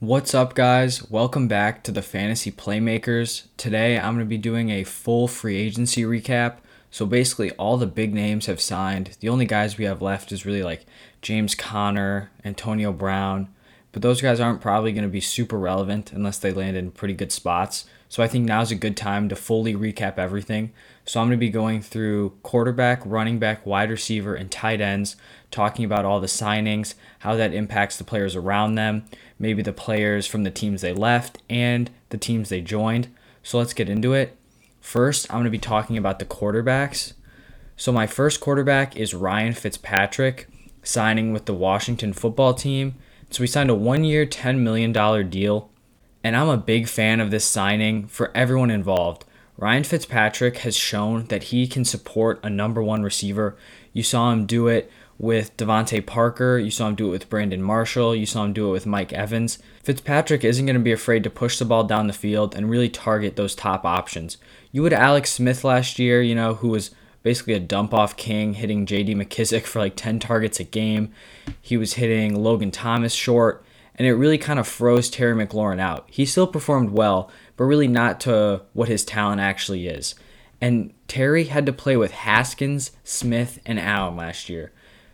What's up, guys? Welcome back to the Fantasy Playmakers. Today I'm going to be doing a full free agency recap. So basically, all the big names have signed. The only guys we have left is really like James Conner, Antonio Brown, but those guys aren't probably going to be super relevant unless they land in pretty good spots. So I think now's a good time to fully recap everything. So I'm going to be going through quarterback, running back, wide receiver, and tight ends, talking about all the signings, how that impacts the players around them, maybe the players from the teams they left, and the teams they joined. So let's get into it. First, I'm going to be talking about the quarterbacks. So my first quarterback is Ryan Fitzpatrick, signing with the Washington football team. So we signed a one year, $10 million deal. And I'm a big fan of this signing for everyone involved. Ryan Fitzpatrick has shown that he can support a number one receiver. You saw him do it with DeVante Parker. You saw him do it with Brandon Marshall. You saw him do it with Mike Evans. Fitzpatrick isn't going to be afraid to push the ball down the field and really target those top options. You had Alex Smith last year, you know, who was basically a dump off king, hitting JD McKissic for like 10 targets a game. He was hitting Logan Thomas short, and it really kind of froze Terry McLaurin out. He still performed well, but really not to what his talent actually is. And Terry had to play with Haskins, Smith, and Allen last year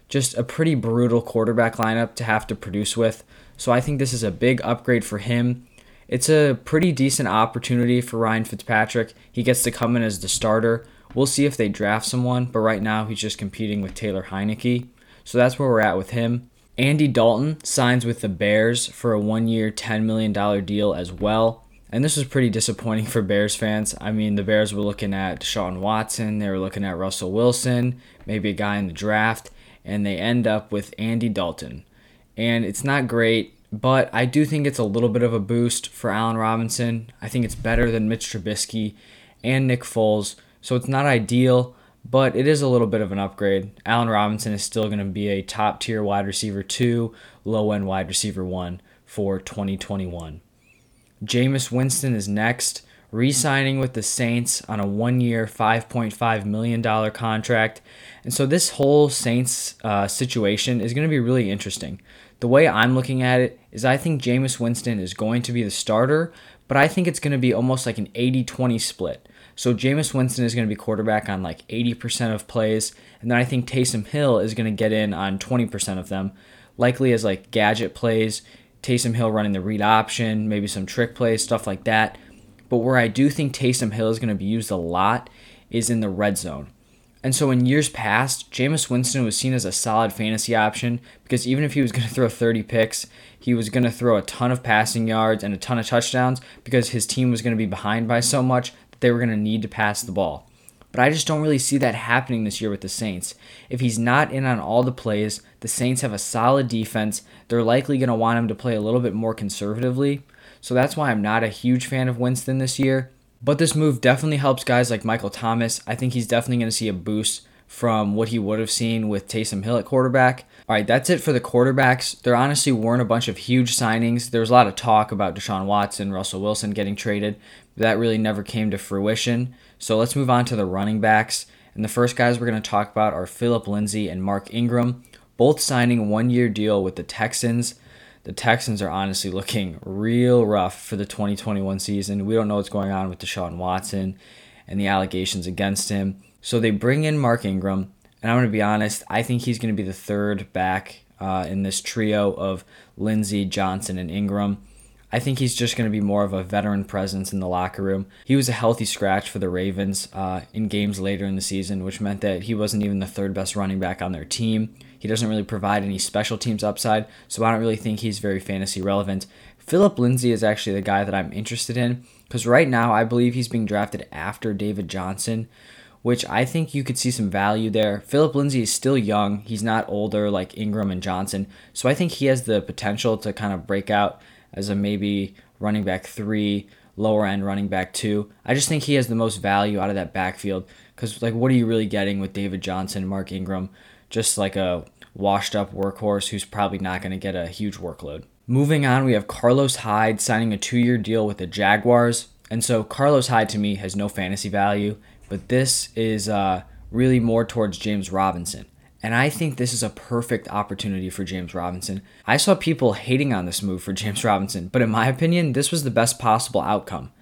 just a pretty brutal quarterback lineup to have to produce with. So I think this is a big upgrade for him. It's a pretty decent opportunity for Ryan Fitzpatrick. He gets to come in as the starter. We'll see if they draft someone, but right now he's just competing with Taylor Heinicke. So that's where we're at with him. Andy Dalton signs with the Bears for a one year, $10 million deal as well. And this was pretty disappointing for Bears fans. I mean, the Bears were looking at Deshaun Watson, they were looking at Russell Wilson, maybe a guy in the draft and they end up with Andy Dalton. And it's not great, but I do think it's a little bit of a boost for Allen Robinson. I think it's better than Mitch Trubisky and Nick Foles. So it's not ideal, but it is a little bit of an upgrade. Allen Robinson is still going to be a top tier wide receiver 2, low end wide receiver 1 for 2021. Jameis Winston is next re signing with the Saints on a one year, $5.5 million contract. And so this whole Saints uh, situation is going to be really interesting. The way I'm looking at it is I think Jameis Winston is going to be the starter, but I think it's going to be almost like an 80 20 split. So Jameis Winston is going to be quarterback on like 80% of plays, and then I think Taysom Hill is going to get in on 20% of them, likely as like gadget plays. Taysom Hill running the read option, maybe some trick plays, stuff like that. But where I do think Taysom Hill is going to be used a lot is in the red zone. And so in years past, Jameis Winston was seen as a solid fantasy option because even if he was going to throw 30 picks, he was going to throw a ton of passing yards and a ton of touchdowns because his team was going to be behind by so much that they were going to need to pass the ball. But I just don't really see that happening this year with the Saints. If he's not in on all the plays, the Saints have a solid defense. They're likely going to want him to play a little bit more conservatively. So that's why I'm not a huge fan of Winston this year. But this move definitely helps guys like Michael Thomas. I think he's definitely going to see a boost from what he would have seen with Taysom Hill at quarterback. All right, that's it for the quarterbacks. There honestly weren't a bunch of huge signings. There was a lot of talk about Deshaun Watson, Russell Wilson getting traded. But that really never came to fruition. So let's move on to the running backs. And the first guys we're going to talk about are Phillip Lindsay and Mark Ingram, both signing one year deal with the Texans the Texans are honestly looking real rough for the 2021 season. We don't know what's going on with Deshaun Watson and the allegations against him. So they bring in Mark Ingram, and I'm going to be honest, I think he's going to be the third back uh, in this trio of Lindsay, Johnson, and Ingram. I think he's just going to be more of a veteran presence in the locker room. He was a healthy scratch for the Ravens uh, in games later in the season, which meant that he wasn't even the third best running back on their team. He doesn't really provide any special teams upside, so I don't really think he's very fantasy relevant. Phillip Lindsay is actually the guy that I'm interested in because right now I believe he's being drafted after David Johnson, which I think you could see some value there. Phillip Lindsay is still young, he's not older like Ingram and Johnson, so I think he has the potential to kind of break out as a maybe running back three, lower end running back two. I just think he has the most value out of that backfield because, like, what are you really getting with David Johnson, Mark Ingram? Just like a washed up workhorse who's probably not going to get a huge workload. Moving on, we have Carlos Hyde signing a two year deal with the Jaguars. And so Carlos Hyde to me has no fantasy value, but this is uh, really more towards James Robinson. And I think this is a perfect opportunity for James Robinson. I saw people hating on this move for James Robinson, but in my opinion, this was the best possible outcome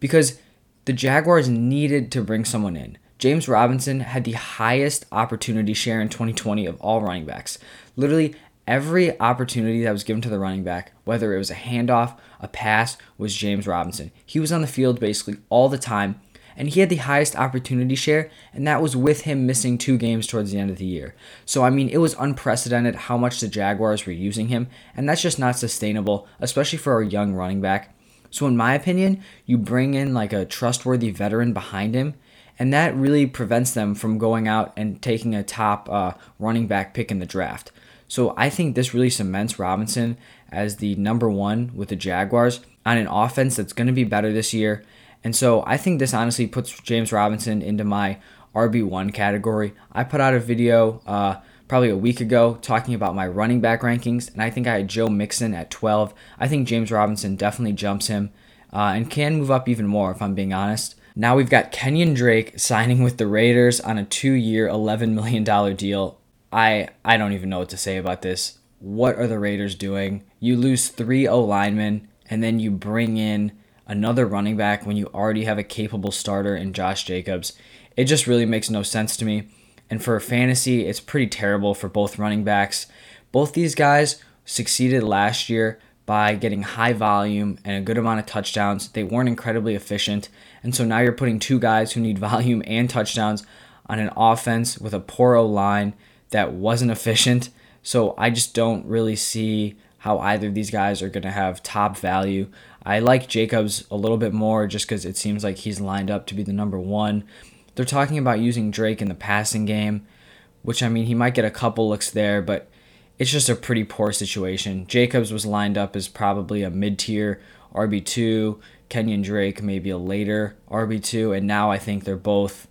because the Jaguars needed to bring someone in. James Robinson had the highest opportunity share in 2020 of all running backs. Literally every opportunity that was given to the running back, whether it was a handoff, a pass, was James Robinson. He was on the field basically all the time and he had the highest opportunity share, and that was with him missing two games towards the end of the year. So, I mean, it was unprecedented how much the Jaguars were using him, and that's just not sustainable, especially for a young running back. So, in my opinion, you bring in like a trustworthy veteran behind him, and that really prevents them from going out and taking a top uh, running back pick in the draft. So, I think this really cements Robinson as the number one with the Jaguars on an offense that's going to be better this year and so I think this honestly puts James Robinson into my RB1 category. I put out a video uh, probably a week ago talking about my running back rankings, and I think I had Joe Mixon at 12. I think James Robinson definitely jumps him uh, and can move up even more if I'm being honest. Now we've got Kenyan Drake signing with the Raiders on a two year, $11 million deal. I, I don't even know what to say about this. What are the Raiders doing? You lose three O linemen, and then you bring in another running back when you already have a capable starter in Josh Jacobs. It just really makes no sense to me. And for fantasy, it's pretty terrible for both running backs. Both these guys succeeded last year by getting high volume and a good amount of touchdowns. They weren't incredibly efficient. And so now you're putting two guys who need volume and touchdowns on an offense with a poor O line that wasn't efficient. So I just don't really see how either of these guys are going to have top value. I like Jacobs a little bit more just because it seems like he's lined up to be the number one. They're talking about using Drake in the passing game, which I mean, he might get a couple looks there, but it's just a pretty poor situation. Jacobs was lined up as probably a mid tier RB2, Kenyan Drake maybe a later RB2, and now I think they're both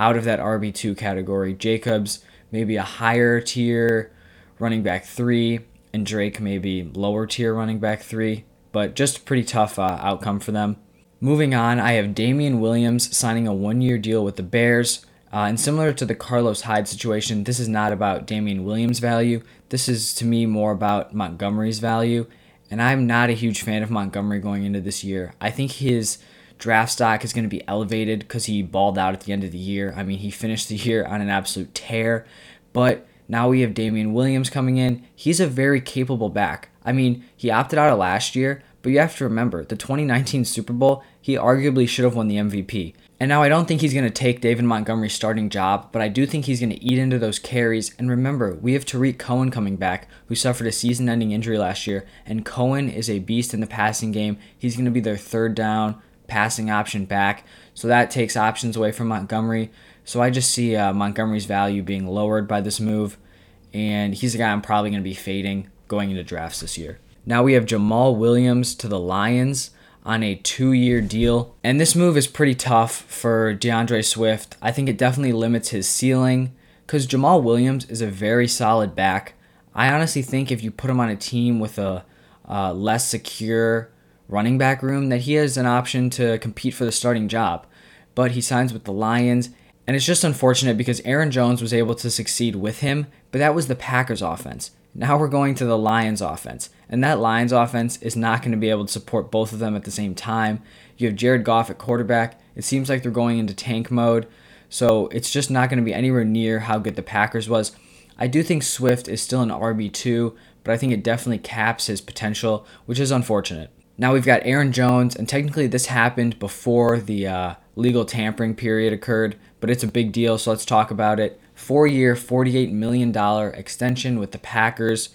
out of that RB2 category. Jacobs maybe a higher tier running back three, and Drake maybe lower tier running back three but just a pretty tough uh, outcome for them. Moving on, I have Damien Williams signing a one year deal with the Bears. Uh, and similar to the Carlos Hyde situation, this is not about Damien Williams' value. This is to me more about Montgomery's value. And I'm not a huge fan of Montgomery going into this year. I think his draft stock is going to be elevated because he balled out at the end of the year. I mean, he finished the year on an absolute tear. But now we have Damien Williams coming in. He's a very capable back. I mean, he opted out of last year, but you have to remember the 2019 Super Bowl, he arguably should have won the MVP. And now I don't think he's going to take David Montgomery's starting job, but I do think he's going to eat into those carries. And remember, we have Tarik Cohen coming back, who suffered a season ending injury last year. And Cohen is a beast in the passing game. He's going to be their third down passing option back. So that takes options away from Montgomery. So I just see uh, Montgomery's value being lowered by this move. And he's a guy I'm probably going to be fading going into drafts this year. Now we have Jamaal Williams to the Lions on a two year deal. And this move is pretty tough for D'Andre Swift. I think it definitely limits his ceiling because Jamaal Williams is a very solid back. I honestly think if you put him on a team with a uh, less secure running back room, that he has an option to compete for the starting job. But he signs with the Lions. And it's just unfortunate because Aaron Jones was able to succeed with him, but that was the Packers offense. Now we're going to the Lions offense. And that Lions offense is not going to be able to support both of them at the same time. You have Jared Goff at quarterback. It seems like they're going into tank mode. So it's just not going to be anywhere near how good the Packers was. I do think Swift is still an RB2, but I think it definitely caps his potential, which is unfortunate. Now we've got Aaron Jones, and technically this happened before the uh, legal tampering period occurred, but it's a big deal, so let's talk about it four year, $48 million extension with the Packers.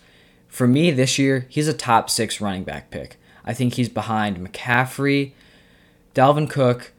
For me this year, he's a top six running back pick. I think he's behind McCaffrey, Dalvin Cook,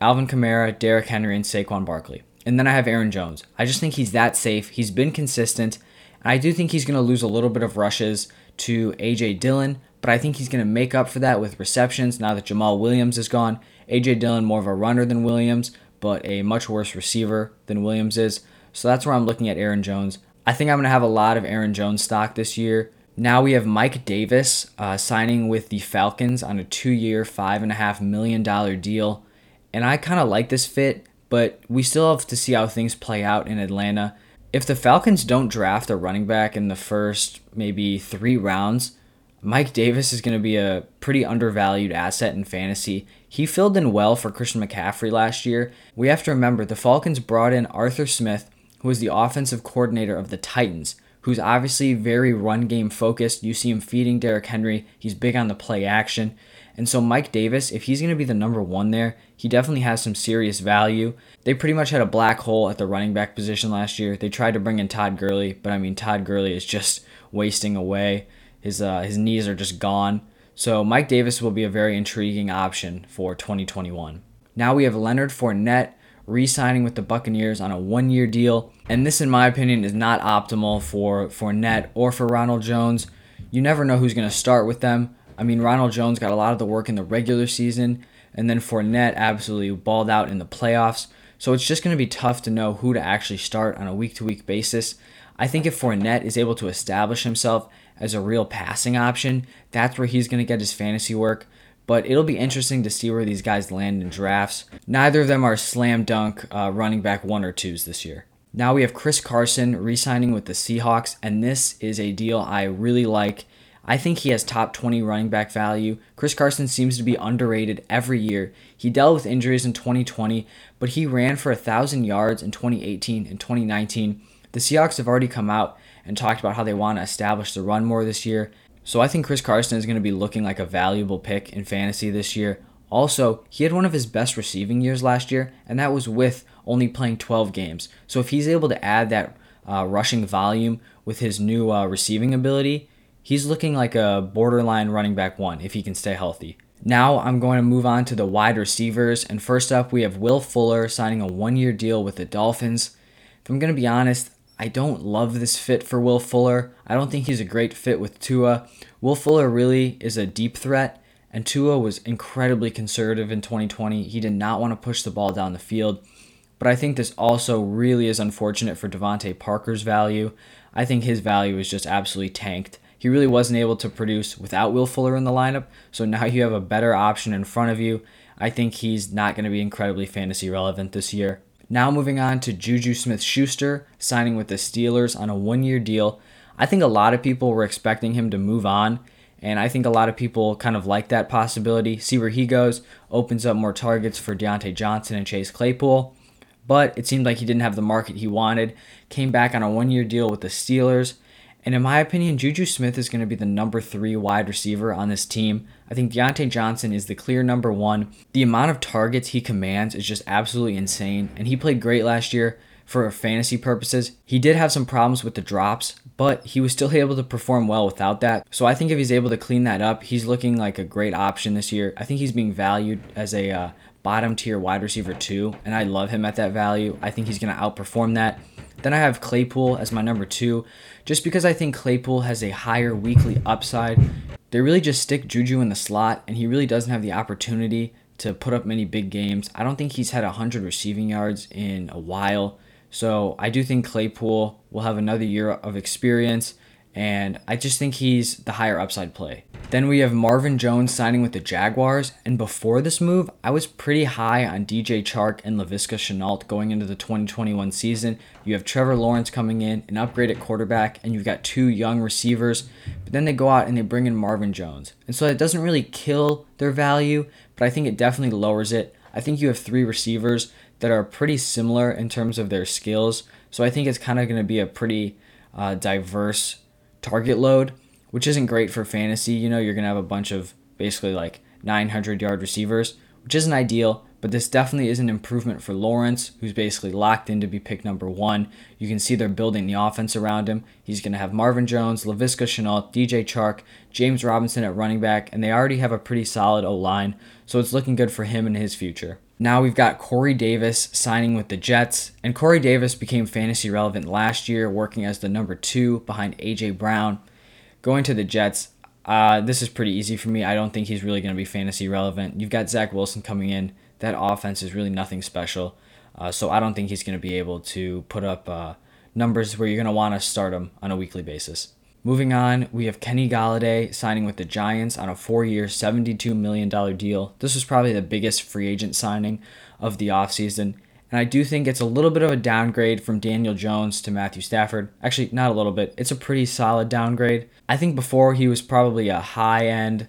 Alvin Kamara, Derrick Henry, and Saquon Barkley. And then I have Aaron Jones. I just think he's that safe. He's been consistent. I do think he's going to lose a little bit of rushes to A.J. Dillon, but I think he's going to make up for that with receptions now that Jamaal Williams is gone. A.J. Dillon, more of a runner than Williams, but a much worse receiver than Williams is. So that's where I'm looking at Aaron Jones. I think I'm going to have a lot of Aaron Jones stock this year. Now we have Mike Davis uh, signing with the Falcons on a two year, $5.5 million deal. And I kind of like this fit, but we still have to see how things play out in Atlanta. If the Falcons don't draft a running back in the first maybe three rounds, Mike Davis is going to be a pretty undervalued asset in fantasy. He filled in well for Christian McCaffrey last year. We have to remember the Falcons brought in Arthur Smith, who was the offensive coordinator of the Titans, who's obviously very run game focused. You see him feeding Derrick Henry, he's big on the play action. And so, Mike Davis, if he's going to be the number one there, he definitely has some serious value. They pretty much had a black hole at the running back position last year. They tried to bring in Todd Gurley, but I mean, Todd Gurley is just wasting away. His uh, his knees are just gone. So Mike Davis will be a very intriguing option for 2021. Now we have Leonard Fournette re-signing with the Buccaneers on a one-year deal, and this, in my opinion, is not optimal for Fournette or for Ronald Jones. You never know who's going to start with them. I mean, Ronald Jones got a lot of the work in the regular season, and then Fournette absolutely balled out in the playoffs. So it's just going to be tough to know who to actually start on a week-to-week basis. I think if Fournette is able to establish himself as a real passing option, that's where he's going to get his fantasy work. But it'll be interesting to see where these guys land in drafts. Neither of them are slam dunk uh, running back one or twos this year. Now we have Chris Carson re signing with the Seahawks, and this is a deal I really like. I think he has top 20 running back value. Chris Carson seems to be underrated every year. He dealt with injuries in 2020, but he ran for 1,000 yards in 2018 and 2019. The Seahawks have already come out and talked about how they want to establish the run more this year. So I think Chris Carson is going to be looking like a valuable pick in fantasy this year. Also, he had one of his best receiving years last year, and that was with only playing 12 games. So if he's able to add that uh, rushing volume with his new uh, receiving ability, he's looking like a borderline running back one if he can stay healthy. Now I'm going to move on to the wide receivers, and first up we have Will Fuller signing a one year deal with the Dolphins. If I'm going to be honest, I don't love this fit for Will Fuller. I don't think he's a great fit with Tua. Will Fuller really is a deep threat, and Tua was incredibly conservative in 2020. He did not want to push the ball down the field. But I think this also really is unfortunate for DeVante Parker's value. I think his value is just absolutely tanked. He really wasn't able to produce without Will Fuller in the lineup, so now you have a better option in front of you. I think he's not going to be incredibly fantasy relevant this year. Now moving on to Juju Smith Schuster signing with the Steelers on a one year deal. I think a lot of people were expecting him to move on, and I think a lot of people kind of like that possibility. See where he goes, opens up more targets for Diontae Johnson and Chase Claypool. But it seemed like he didn't have the market he wanted. Came back on a one year deal with the Steelers. And in my opinion, Juju Smith is going to be the number three wide receiver on this team. I think Diontae Johnson is the clear number one. The amount of targets he commands is just absolutely insane, and he played great last year for fantasy purposes. He did have some problems with the drops, but he was still able to perform well without that. So I think if he's able to clean that up, he's looking like a great option this year. I think he's being valued as a uh, bottom tier wide receiver too, and I love him at that value. I think he's going to outperform that. Then I have Claypool as my number two, just because I think Claypool has a higher weekly upside. They really just stick Juju in the slot, and he really doesn't have the opportunity to put up many big games. I don't think he's had 100 receiving yards in a while. So I do think Claypool will have another year of experience, and I just think he's the higher upside play. Then we have Marvin Jones signing with the Jaguars, and before this move, I was pretty high on DJ Chark and Laviska Shenault going into the 2021 season. You have Trevor Lawrence coming in, an upgrade at quarterback, and you've got two young receivers. But then they go out and they bring in Marvin Jones, and so it doesn't really kill their value, but I think it definitely lowers it. I think you have three receivers that are pretty similar in terms of their skills, so I think it's kind of going to be a pretty uh, diverse target load which isn't great for fantasy. You know, you're going to have a bunch of basically like 900 yard receivers, which isn't ideal, but this definitely is an improvement for Lawrence, who's basically locked in to be pick number one. You can see they're building the offense around him. He's going to have Marvin Jones, Laviska Shenault, DJ Chark, James Robinson at running back, and they already have a pretty solid O line, so it's looking good for him and his future. Now we've got Corey Davis signing with the Jets, and Corey Davis became fantasy relevant last year, working as the number two behind A.J. Brown. Going to the Jets, uh, this is pretty easy for me. I don't think he's really going to be fantasy relevant. You've got Zach Wilson coming in. That offense is really nothing special. Uh, so I don't think he's going to be able to put up uh, numbers where you're going to want to start him on a weekly basis. Moving on, we have Kenny Golladay signing with the Giants on a four year, $72 million deal. This was probably the biggest free agent signing of the offseason. And I do think it's a little bit of a downgrade from Daniel Jones to Matthew Stafford. Actually, not a little bit. It's a pretty solid downgrade. I think before he was probably a high end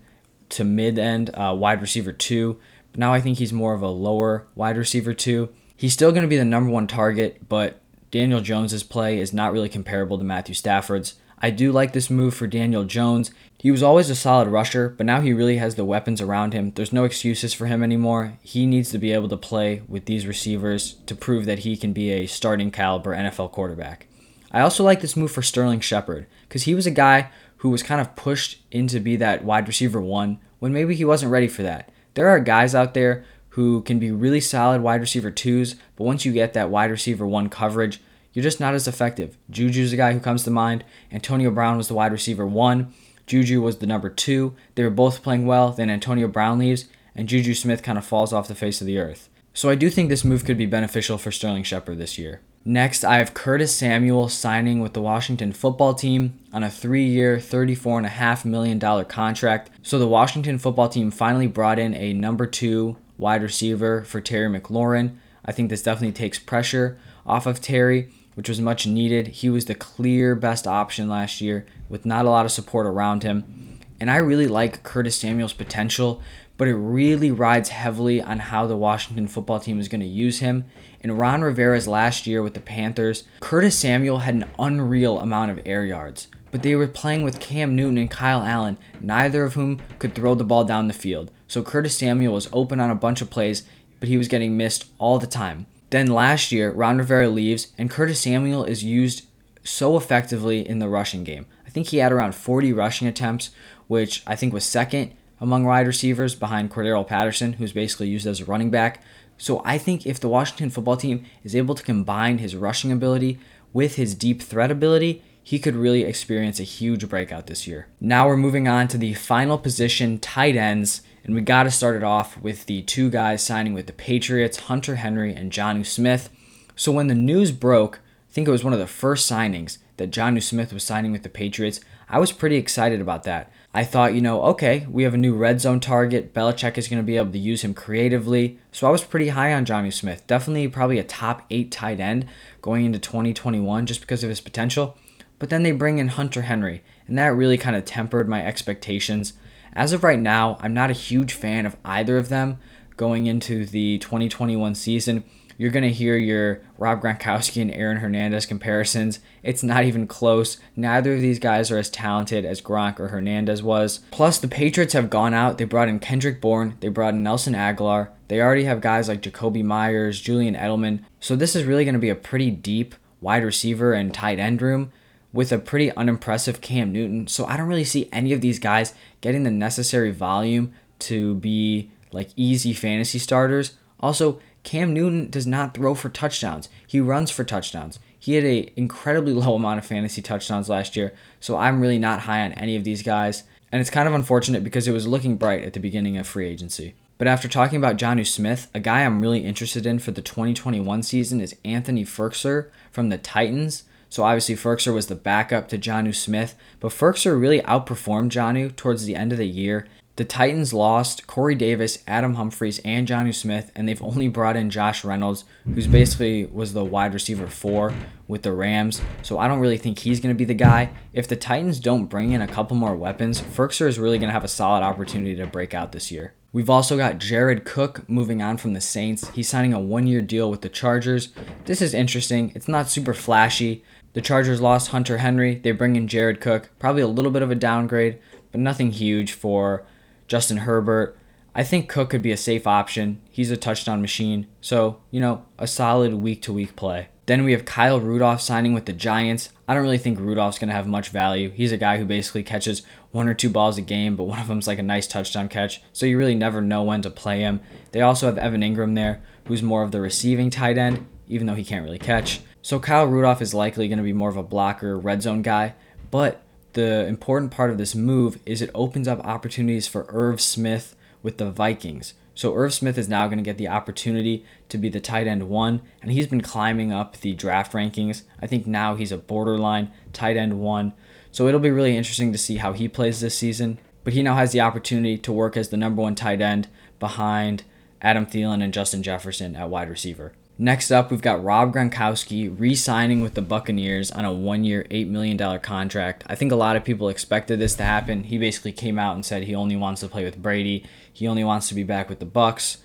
to mid end uh, wide receiver two. But now I think he's more of a lower wide receiver two. He's still going to be the number one target, but Daniel Jones's play is not really comparable to Matthew Stafford's. I do like this move for Daniel Jones. He was always a solid rusher, but now he really has the weapons around him. There's no excuses for him anymore. He needs to be able to play with these receivers to prove that he can be a starting caliber NFL quarterback. I also like this move for Sterling Shepard because he was a guy who was kind of pushed into be that wide receiver one when maybe he wasn't ready for that. There are guys out there who can be really solid wide receiver twos, but once you get that wide receiver one coverage, you're just not as effective. Juju's the guy who comes to mind. Antonio Brown was the wide receiver one. Juju was the number two. They were both playing well. Then Antonio Brown leaves, and Juju Smith kind of falls off the face of the earth. So I do think this move could be beneficial for Sterling Shepard this year. Next, I have Curtis Samuel signing with the Washington football team on a three year, $34.5 million contract. So the Washington football team finally brought in a number two wide receiver for Terry McLaurin. I think this definitely takes pressure off of Terry which was much needed. He was the clear best option last year with not a lot of support around him. And I really like Curtis Samuel's potential, but it really rides heavily on how the Washington football team is going to use him. In Ron Rivera's last year with the Panthers, Curtis Samuel had an unreal amount of air yards, but they were playing with Cam Newton and Kyle Allen, neither of whom could throw the ball down the field. So Curtis Samuel was open on a bunch of plays, but he was getting missed all the time. Then last year, Ron Rivera leaves, and Curtis Samuel is used so effectively in the rushing game. I think he had around 40 rushing attempts, which I think was second among wide receivers behind Cordarrelle Patterson, who's basically used as a running back. So I think if the Washington football team is able to combine his rushing ability with his deep threat ability, he could really experience a huge breakout this year. Now we're moving on to the final position, tight ends. And we got to start it off with the two guys signing with the Patriots, Hunter Henry and Jonnu Smith. So when the news broke, I think it was one of the first signings that Jonnu Smith was signing with the Patriots. I was pretty excited about that. I thought, you know, okay, we have a new red zone target. Belichick is going to be able to use him creatively. So I was pretty high on Jonnu Smith. Definitely probably a top eight tight end going into 2021 just because of his potential. But then they bring in Hunter Henry, and that really kind of tempered my expectations. As of right now, I'm not a huge fan of either of them going into the 2021 season. You're going to hear your Rob Gronkowski and Aaron Hernandez comparisons. It's not even close. Neither of these guys are as talented as Gronk or Hernandez was. Plus, the Patriots have gone out. They brought in Kendrick Bourne. They brought in Nelson Agholor. They already have guys like Jakobi Meyers, Julian Edelman. So this is really going to be a pretty deep wide receiver and tight end room with a pretty unimpressive Cam Newton. So I don't really see any of these guys getting the necessary volume to be like easy fantasy starters. Also, Cam Newton does not throw for touchdowns. He runs for touchdowns. He had a incredibly low amount of fantasy touchdowns last year, so I'm really not high on any of these guys. And it's kind of unfortunate because it was looking bright at the beginning of free agency. But after talking about Jonnu Smith, a guy I'm really interested in for the 2021 season is Anthony Firkser from the Titans. So obviously Firkser was the backup to Jonnu Smith, but Firkser really outperformed Jonnu towards the end of the year. The Titans lost Corey Davis, Adam Humphries, and Jonnu Smith, and they've only brought in Josh Reynolds, who's basically was the wide receiver four with the Rams. So I don't really think he's going to be the guy. If the Titans don't bring in a couple more weapons, Firkser is really going to have a solid opportunity to break out this year. We've also got Jared Cook moving on from the Saints. He's signing a one year deal with the Chargers. This is interesting. It's not super flashy, the Chargers lost Hunter Henry. They bring in Jared Cook. Probably a little bit of a downgrade, but nothing huge for Justin Herbert. I think Cook could be a safe option. He's a touchdown machine. So, you know, a solid week to week play. Then we have Kyle Rudolph signing with the Giants. I don't really think Rudolph's going to have much value. He's a guy who basically catches one or two balls a game, but one of them's like a nice touchdown catch. So you really never know when to play him. They also have Evan Engram there, who's more of the receiving tight end, even though he can't really catch. So Kyle Rudolph is likely going to be more of a blocker, red zone guy, but the important part of this move is it opens up opportunities for Irv Smith with the Vikings. So Irv Smith is now going to get the opportunity to be the tight end one, and he's been climbing up the draft rankings. I think now he's a borderline tight end one. So it'll be really interesting to see how he plays this season. But he now has the opportunity to work as the number one tight end behind Adam Thielen and Justin Jefferson at wide receiver. Next up, we've got Rob Gronkowski re signing with the Buccaneers on a one year, $8 million contract. I think a lot of people expected this to happen. He basically came out and said he only wants to play with Brady, he only wants to be back with the Bucs.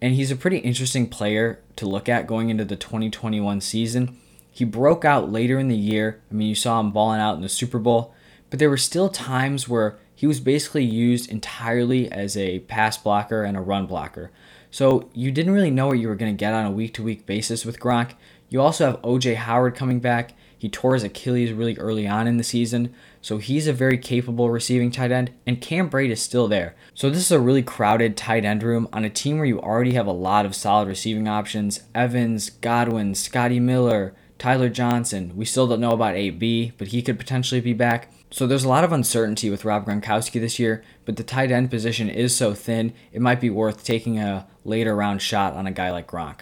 And he's a pretty interesting player to look at going into the 2021 season. He broke out later in the year. I mean, you saw him balling out in the Super Bowl, but there were still times where he was basically used entirely as a pass blocker and a run blocker. So you didn't really know what you were going to get on a week to week basis with Gronk. You also have OJ Howard coming back. He tore his Achilles really early on in the season, so he's a very capable receiving tight end, and Cam Brate is still there. So this is a really crowded tight end room on a team where you already have a lot of solid receiving options Evans, Godwin, Scotty Miller, Tyler Johnson. We still don't know about AB, but he could potentially be back. So there's a lot of uncertainty with Rob Gronkowski this year, but the tight end position is so thin, it might be worth taking a later round shot on a guy like Gronk.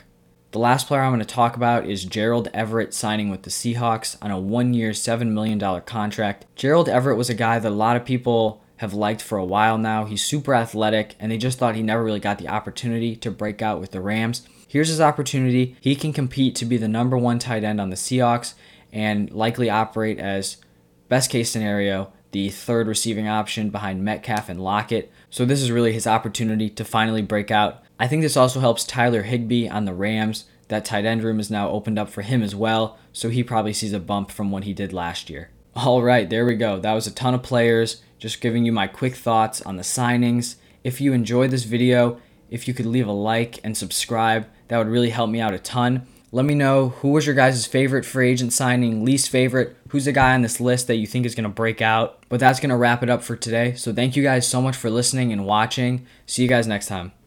The last player I'm going to talk about is Gerald Everett signing with the Seahawks on a one year, $7 million contract. Gerald Everett was a guy that a lot of people have liked for a while now. He's super athletic, and they just thought he never really got the opportunity to break out with the Rams. Here's his opportunity. He can compete to be the number one tight end on the Seahawks and likely operate as best case scenario, the third receiving option behind Metcalf and Lockett. So this is really his opportunity to finally break out. I think this also helps Tyler Higbee on the Rams. That tight end room is now opened up for him as well, so he probably sees a bump from what he did last year. All right, there we go. That was a ton of players. Just giving you my quick thoughts on the signings. If you enjoyed this video, if you could leave a like and subscribe, that would really help me out a ton. Let me know who was your guys' favorite free agent signing, least favorite, who's the guy on this list that you think is going to break out. But that's going to wrap it up for today. So thank you guys so much for listening and watching. See you guys next time.